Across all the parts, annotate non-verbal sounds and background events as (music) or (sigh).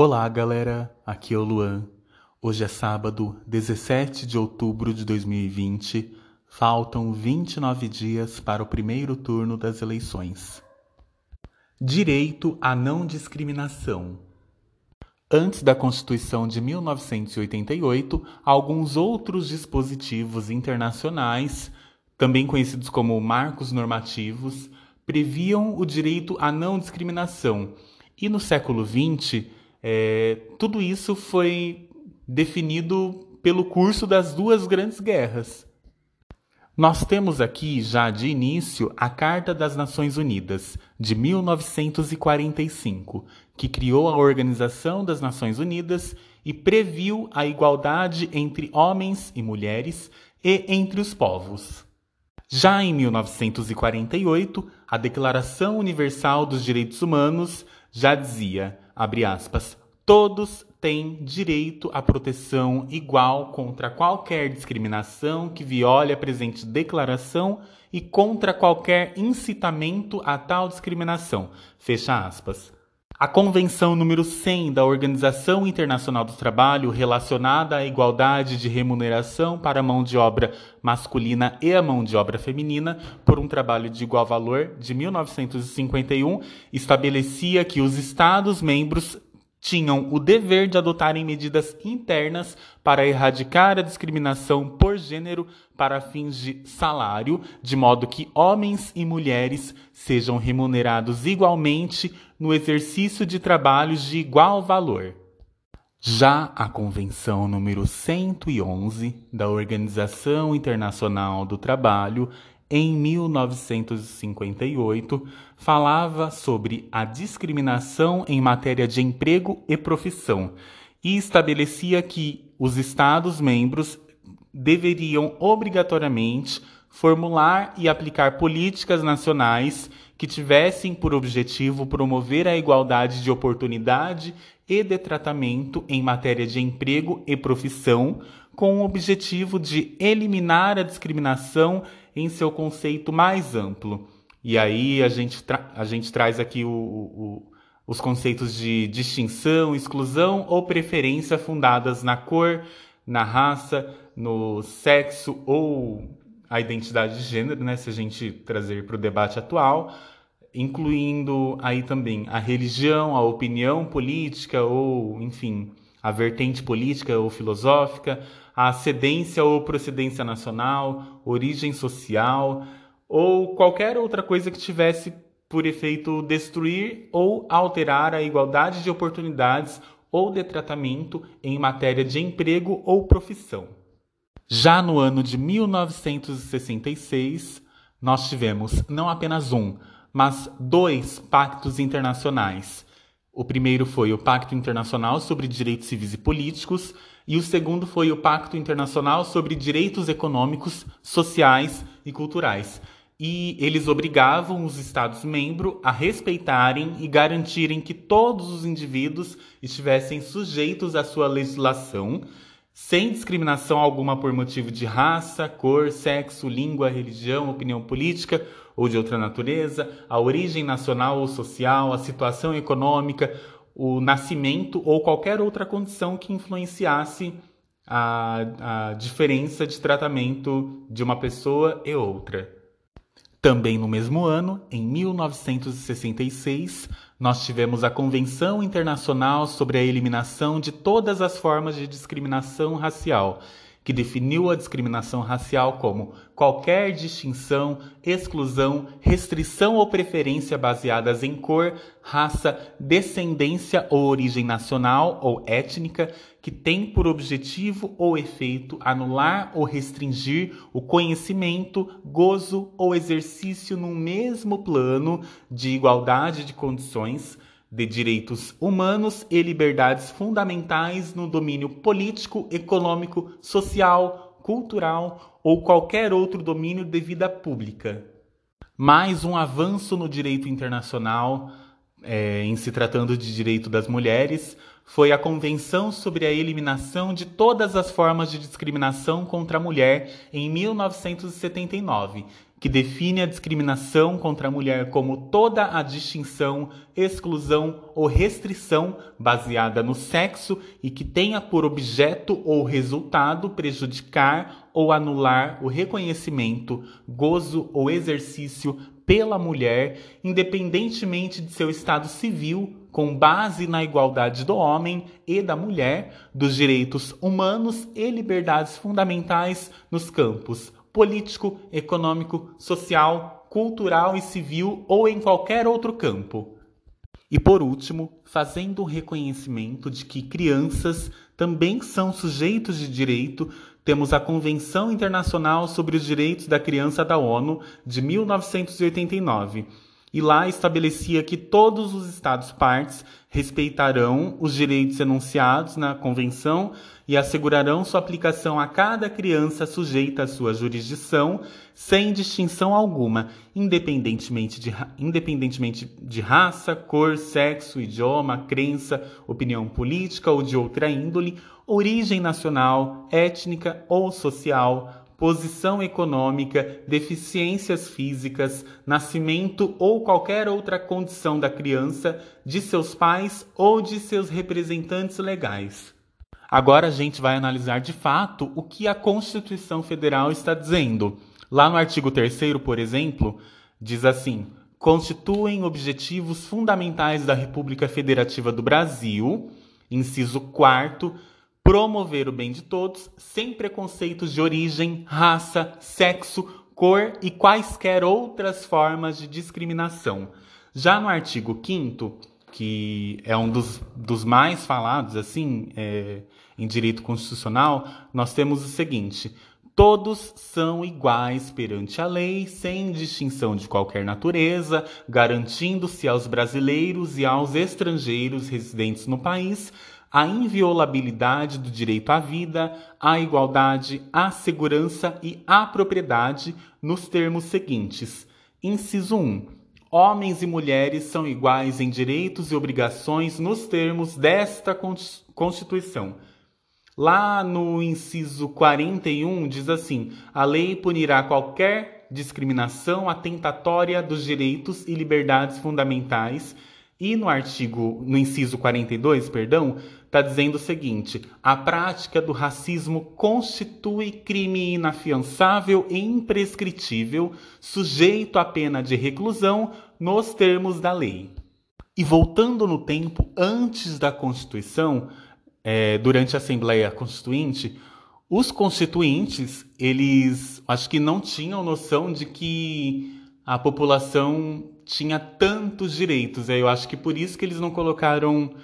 Olá, galera. Aqui é o Luan. Hoje é sábado, 17 de outubro de 2020. Faltam 29 dias para o primeiro turno das eleições. Direito à não discriminação. Antes da Constituição de 1988, alguns outros dispositivos internacionais, também conhecidos como marcos normativos, previam o direito à não discriminação. E no século XX, é, tudo isso foi definido pelo curso das duas grandes guerras. Nós temos aqui, já de início, a Carta das Nações Unidas, de 1945, que criou a Organização das Nações Unidas e previu a igualdade entre homens e mulheres e entre os povos. Já em 1948, a Declaração Universal dos Direitos Humanos já dizia, abre aspas, todos têm direito à proteção igual contra qualquer discriminação que viole a presente declaração e contra qualquer incitamento a tal discriminação. Fecha aspas. A Convenção número 100 da Organização Internacional do Trabalho, relacionada à igualdade de remuneração para a mão de obra masculina e a mão de obra feminina por um trabalho de igual valor, de 1951, estabelecia que os Estados-membros tinham o dever de adotarem medidas internas para erradicar a discriminação por gênero para fins de salário, de modo que homens e mulheres sejam remunerados igualmente no exercício de trabalhos de igual valor. Já a Convenção número 111 da Organização Internacional do Trabalho em 1958, falava sobre a discriminação em matéria de emprego e profissão e estabelecia que os Estados-membros deveriam obrigatoriamente formular e aplicar políticas nacionais que tivessem por objetivo promover a igualdade de oportunidade e de tratamento em matéria de emprego e profissão, com o objetivo de eliminar a discriminação em seu conceito mais amplo. E aí a gente, a gente traz aqui o, o, os conceitos de distinção, exclusão ou preferência fundadas na cor, na raça, no sexo ou a identidade de gênero, né, se a gente trazer para o debate atual, incluindo aí também a religião, a opinião política ou, enfim, a vertente política ou filosófica, a ascendência ou procedência nacional, origem social ou qualquer outra coisa que tivesse por efeito destruir ou alterar a igualdade de oportunidades ou de tratamento em matéria de emprego ou profissão. Já no ano de 1966, nós tivemos não apenas um, mas dois pactos internacionais. O primeiro foi o Pacto Internacional sobre Direitos Civis e Políticos, e o segundo foi o Pacto Internacional sobre Direitos Econômicos, Sociais e Culturais. E eles obrigavam os Estados-membros a respeitarem e garantirem que todos os indivíduos estivessem sujeitos à sua legislação, sem discriminação alguma por motivo de raça, cor, sexo, língua, religião, opinião política ou de outra natureza, a origem nacional ou social, a situação econômica, o nascimento ou qualquer outra condição que influenciasse a, a diferença de tratamento de uma pessoa e outra. Também no mesmo ano, em 1966, nós tivemos a Convenção Internacional sobre a Eliminação de Todas as Formas de Discriminação Racial, que definiu a discriminação racial como qualquer distinção, exclusão, restrição ou preferência baseadas em cor, raça, descendência ou origem nacional ou étnica, que tem por objetivo ou efeito anular ou restringir o conhecimento, gozo ou exercício no mesmo plano de igualdade de condições de direitos humanos e liberdades fundamentais no domínio político, econômico, social, cultural ou qualquer outro domínio de vida pública. Mais um avanço no direito internacional, é, em se tratando de direito das mulheres, foi a Convenção sobre a Eliminação de Todas as Formas de Discriminação contra a Mulher em 1979, que define a discriminação contra a mulher como toda a distinção, exclusão ou restrição baseada no sexo e que tenha por objeto ou resultado prejudicar ou anular o reconhecimento, gozo ou exercício pela mulher, independentemente de seu estado civil, com base na igualdade do homem e da mulher, dos direitos humanos e liberdades fundamentais nos campos político, econômico, social, cultural e civil ou em qualquer outro campo. E por último, fazendo o reconhecimento de que crianças também são sujeitos de direito, temos a Convenção Internacional sobre os Direitos da Criança da ONU de 1989 e lá estabelecia que todos os Estados partes respeitarão os direitos enunciados na Convenção e assegurarão sua aplicação a cada criança sujeita à sua jurisdição, sem distinção alguma, independentemente de, independentemente de raça, cor, sexo, idioma, crença, opinião política ou de outra índole, origem nacional, étnica ou social, posição econômica, deficiências físicas, nascimento ou qualquer outra condição da criança, de seus pais ou de seus representantes legais. Agora a gente vai analisar de fato o que a Constituição Federal está dizendo. Lá no artigo 3, por exemplo, diz assim: constituem objetivos fundamentais da República Federativa do Brasil, inciso 4 promover o bem de todos, sem preconceitos de origem, raça, sexo, cor e quaisquer outras formas de discriminação. Já no artigo 5 que é um dos, dos mais falados assim é, em direito constitucional, nós temos o seguinte: Todos são iguais perante a lei, sem distinção de qualquer natureza, garantindo-se aos brasileiros e aos estrangeiros residentes no país a inviolabilidade do direito à vida, à igualdade, à segurança e à propriedade nos termos seguintes. Inciso 1. Homens e mulheres são iguais em direitos e obrigações nos termos desta Constituição. Lá no inciso 41 diz assim: a lei punirá qualquer discriminação atentatória dos direitos e liberdades fundamentais. E no artigo, no inciso 42, perdão, está dizendo o seguinte: a prática do racismo constitui crime inafiançável e imprescritível, sujeito à pena de reclusão nos termos da lei. E voltando no tempo antes da Constituição, é, durante a Assembleia Constituinte, os constituintes, eles acho que não tinham noção de que a população tinha tantos direitos. Eu acho que por isso que eles não colocaram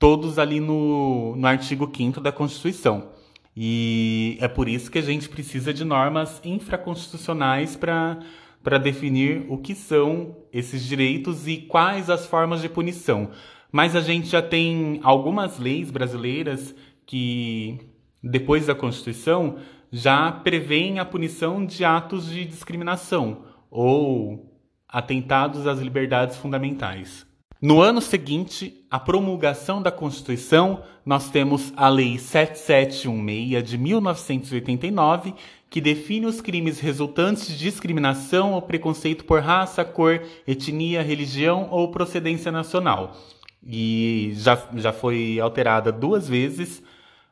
todos ali no, no artigo 5 da Constituição. E é por isso que a gente precisa de normas infraconstitucionais para definir o que são esses direitos e quais as formas de punição. Mas a gente já tem algumas leis brasileiras que, depois da Constituição, já prevêem a punição de atos de discriminação ou atentados às liberdades fundamentais. No ano seguinte, à promulgação da Constituição, nós temos a Lei 7716 de 1989, que define os crimes resultantes de discriminação ou preconceito por raça, cor, etnia, religião ou procedência nacional. E já, já foi alterada duas vezes.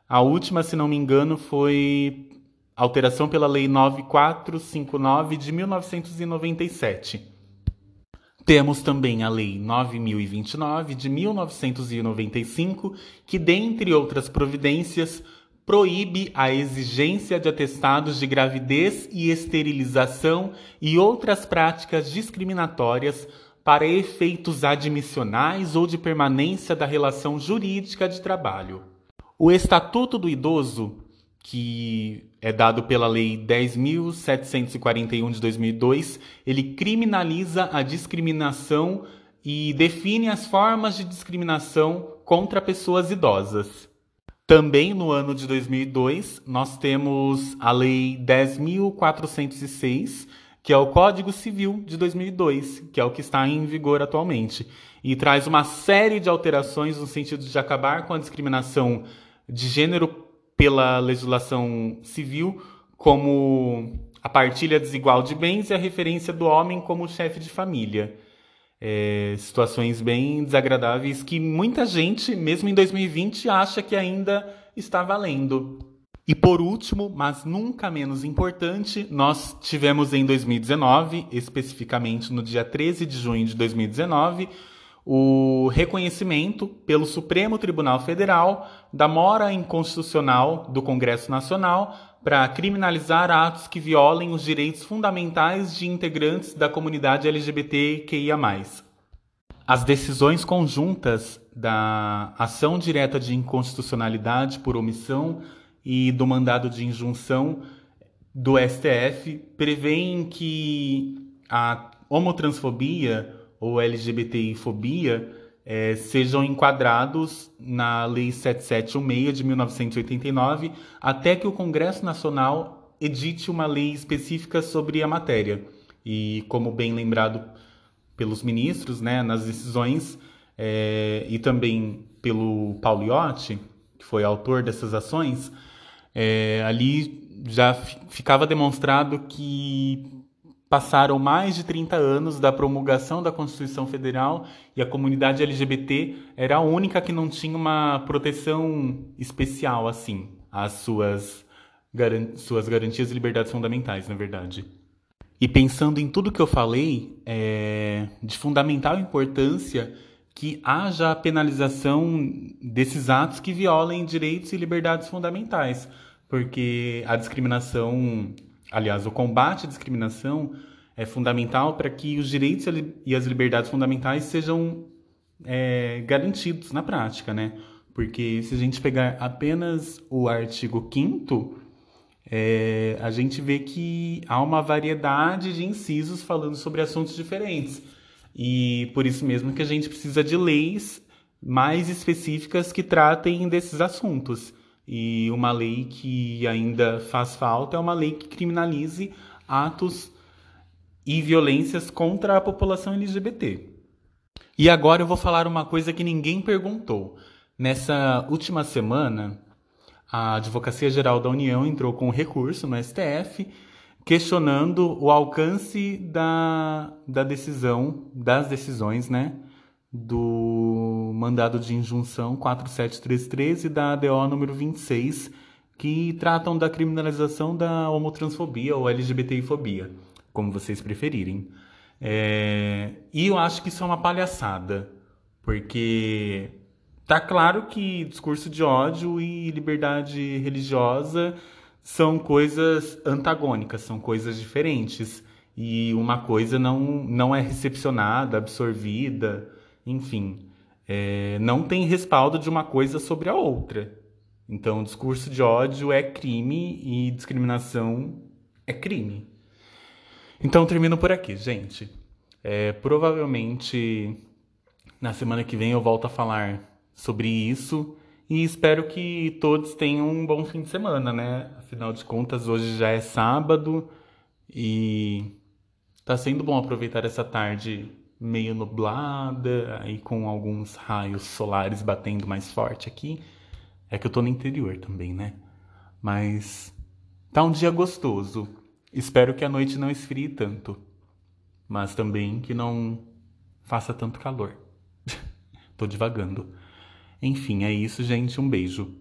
A última, se não me engano, foi alteração pela Lei 9459 de 1997. Temos também a Lei 9029 de 1995, que, dentre outras providências, proíbe a exigência de atestados de gravidez e esterilização e outras práticas discriminatórias para efeitos admissionais ou de permanência da relação jurídica de trabalho. O Estatuto do Idoso que é dado pela Lei 10.741 de 2002, ele criminaliza a discriminação e define as formas de discriminação contra pessoas idosas. Também no ano de 2002, nós temos a Lei 10.406, que é o Código Civil de 2002, que é o que está em vigor atualmente, e traz uma série de alterações no sentido de acabar com a discriminação de gênero pela legislação civil, como a partilha desigual de bens e a referência do homem como chefe de família. É, situações bem desagradáveis que muita gente, mesmo em 2020, acha que ainda está valendo. E por último, mas nunca menos importante, nós tivemos em 2019, especificamente no dia 13 de junho de 2019, o reconhecimento pelo Supremo Tribunal Federal da mora inconstitucional do Congresso Nacional para criminalizar atos que violem os direitos fundamentais de integrantes da comunidade LGBTQIA. As decisões conjuntas da ação direta de inconstitucionalidade por omissão e do mandado de injunção do STF prevêem que a homotransfobia ou LGBTI-fobia é, sejam enquadrados na Lei 7716 de 1989 até que o Congresso Nacional edite uma lei específica sobre a matéria. E, como bem lembrado pelos ministros né, nas decisões, é, e também pelo Paulo Iotti, que foi autor dessas ações, é, ali já ficava demonstrado que passaram mais de 30 anos da promulgação da Constituição Federal e a comunidade LGBT era a única que não tinha uma proteção especial assim às suas, garan suas garantias e liberdades fundamentais, na verdade. E pensando em tudo que eu falei, é de fundamental importância que haja a penalização desses atos que violem direitos e liberdades fundamentais, porque a discriminação Aliás, o combate à discriminação é fundamental para que os direitos e as liberdades fundamentais sejam é, garantidos na prática, né? Porque se a gente pegar apenas o artigo 5 é, a gente vê que há uma variedade de incisos falando sobre assuntos diferentes. E por isso mesmo que a gente precisa de leis mais específicas que tratem desses assuntos. E uma lei que ainda faz falta é uma lei que criminalize atos e violências contra a população LGBT. E agora eu vou falar uma coisa que ninguém perguntou. Nessa última semana, a Advocacia Geral da União entrou com um recurso no STF questionando o alcance da, da decisão, das decisões, né, do mandado de injunção 4733 e da ADO número 26, que tratam da criminalização da homotransfobia ou LGBTfobia, como vocês preferirem. É... E eu acho que isso é uma palhaçada, porque tá claro que discurso de ódio e liberdade religiosa são coisas antagônicas, são coisas diferentes. E uma coisa não, não é recepcionada, absorvida enfim, é, não tem respaldo de uma coisa sobre a outra. Então, discurso de ódio é crime e discriminação é crime. Então, termino por aqui, gente. É, provavelmente na semana que vem eu volto a falar sobre isso e espero que todos tenham um bom fim de semana, né? Afinal de contas, hoje já é sábado e tá sendo bom aproveitar essa tarde meio nublada, aí com alguns raios solares batendo mais forte aqui. É que eu tô no interior também, né? Mas tá um dia gostoso. Espero que a noite não esfrie tanto, mas também que não faça tanto calor. (laughs) tô divagando. Enfim, é isso, gente. Um beijo.